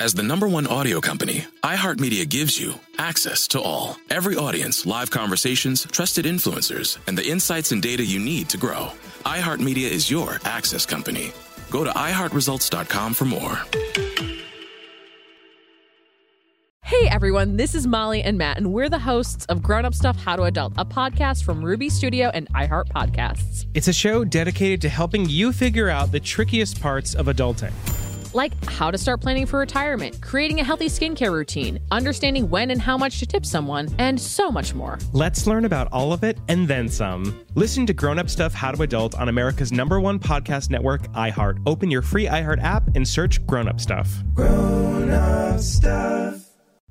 As the number one audio company, iHeartMedia gives you access to all. Every audience, live conversations, trusted influencers, and the insights and data you need to grow. iHeartMedia is your access company. Go to iHeartResults.com for more. Hey everyone, this is Molly and Matt, and we're the hosts of Grown Up Stuff How to Adult, a podcast from Ruby Studio and iHeart Podcasts. It's a show dedicated to helping you figure out the trickiest parts of adulting. Like how to start planning for retirement, creating a healthy skincare routine, understanding when and how much to tip someone, and so much more. Let's learn about all of it and then some. Listen to Grown Up Stuff How to Adult on America's number one podcast network, iHeart. Open your free iHeart app and search Grown Up Stuff. Grown Up Stuff.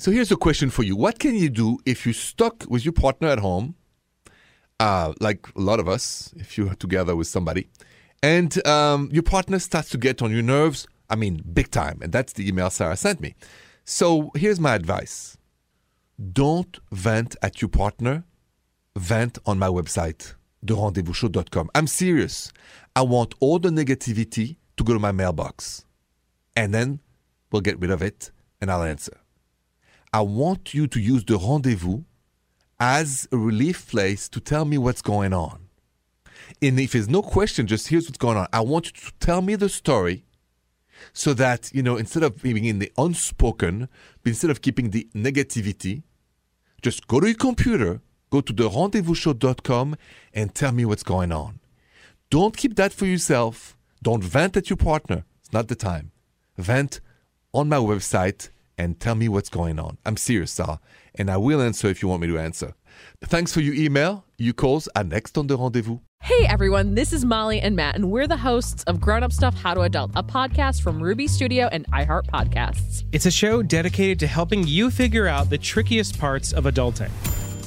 So here's a question for you. What can you do if you're stuck with your partner at home, uh, like a lot of us, if you're together with somebody, and um, your partner starts to get on your nerves? I mean, big time. And that's the email Sarah sent me. So here's my advice don't vent at your partner, vent on my website, therendezvousshow.com. I'm serious. I want all the negativity to go to my mailbox. And then we'll get rid of it and I'll answer. I want you to use the rendezvous as a relief place to tell me what's going on. And if there's no question, just here's what's going on. I want you to tell me the story so that, you know, instead of being in the unspoken, instead of keeping the negativity, just go to your computer, go to the rendezvousshow.com and tell me what's going on. Don't keep that for yourself. Don't vent at your partner. It's not the time. Vent on my website and tell me what's going on. I'm serious, Sarah, and I will answer if you want me to answer. Thanks for your email. Your calls are next on the rendezvous. Hey everyone, this is Molly and Matt, and we're the hosts of Grown Up Stuff How to Adult, a podcast from Ruby Studio and iHeart Podcasts. It's a show dedicated to helping you figure out the trickiest parts of adulting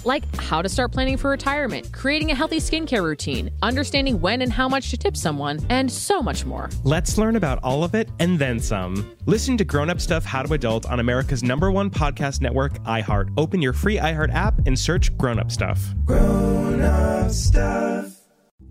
like how to start planning for retirement, creating a healthy skincare routine, understanding when and how much to tip someone, and so much more. Let's learn about all of it and then some. Listen to Grown Up Stuff How to Adult on America's number one podcast network, iHeart. Open your free iHeart app and search Grown Up Stuff. Grown Up Stuff.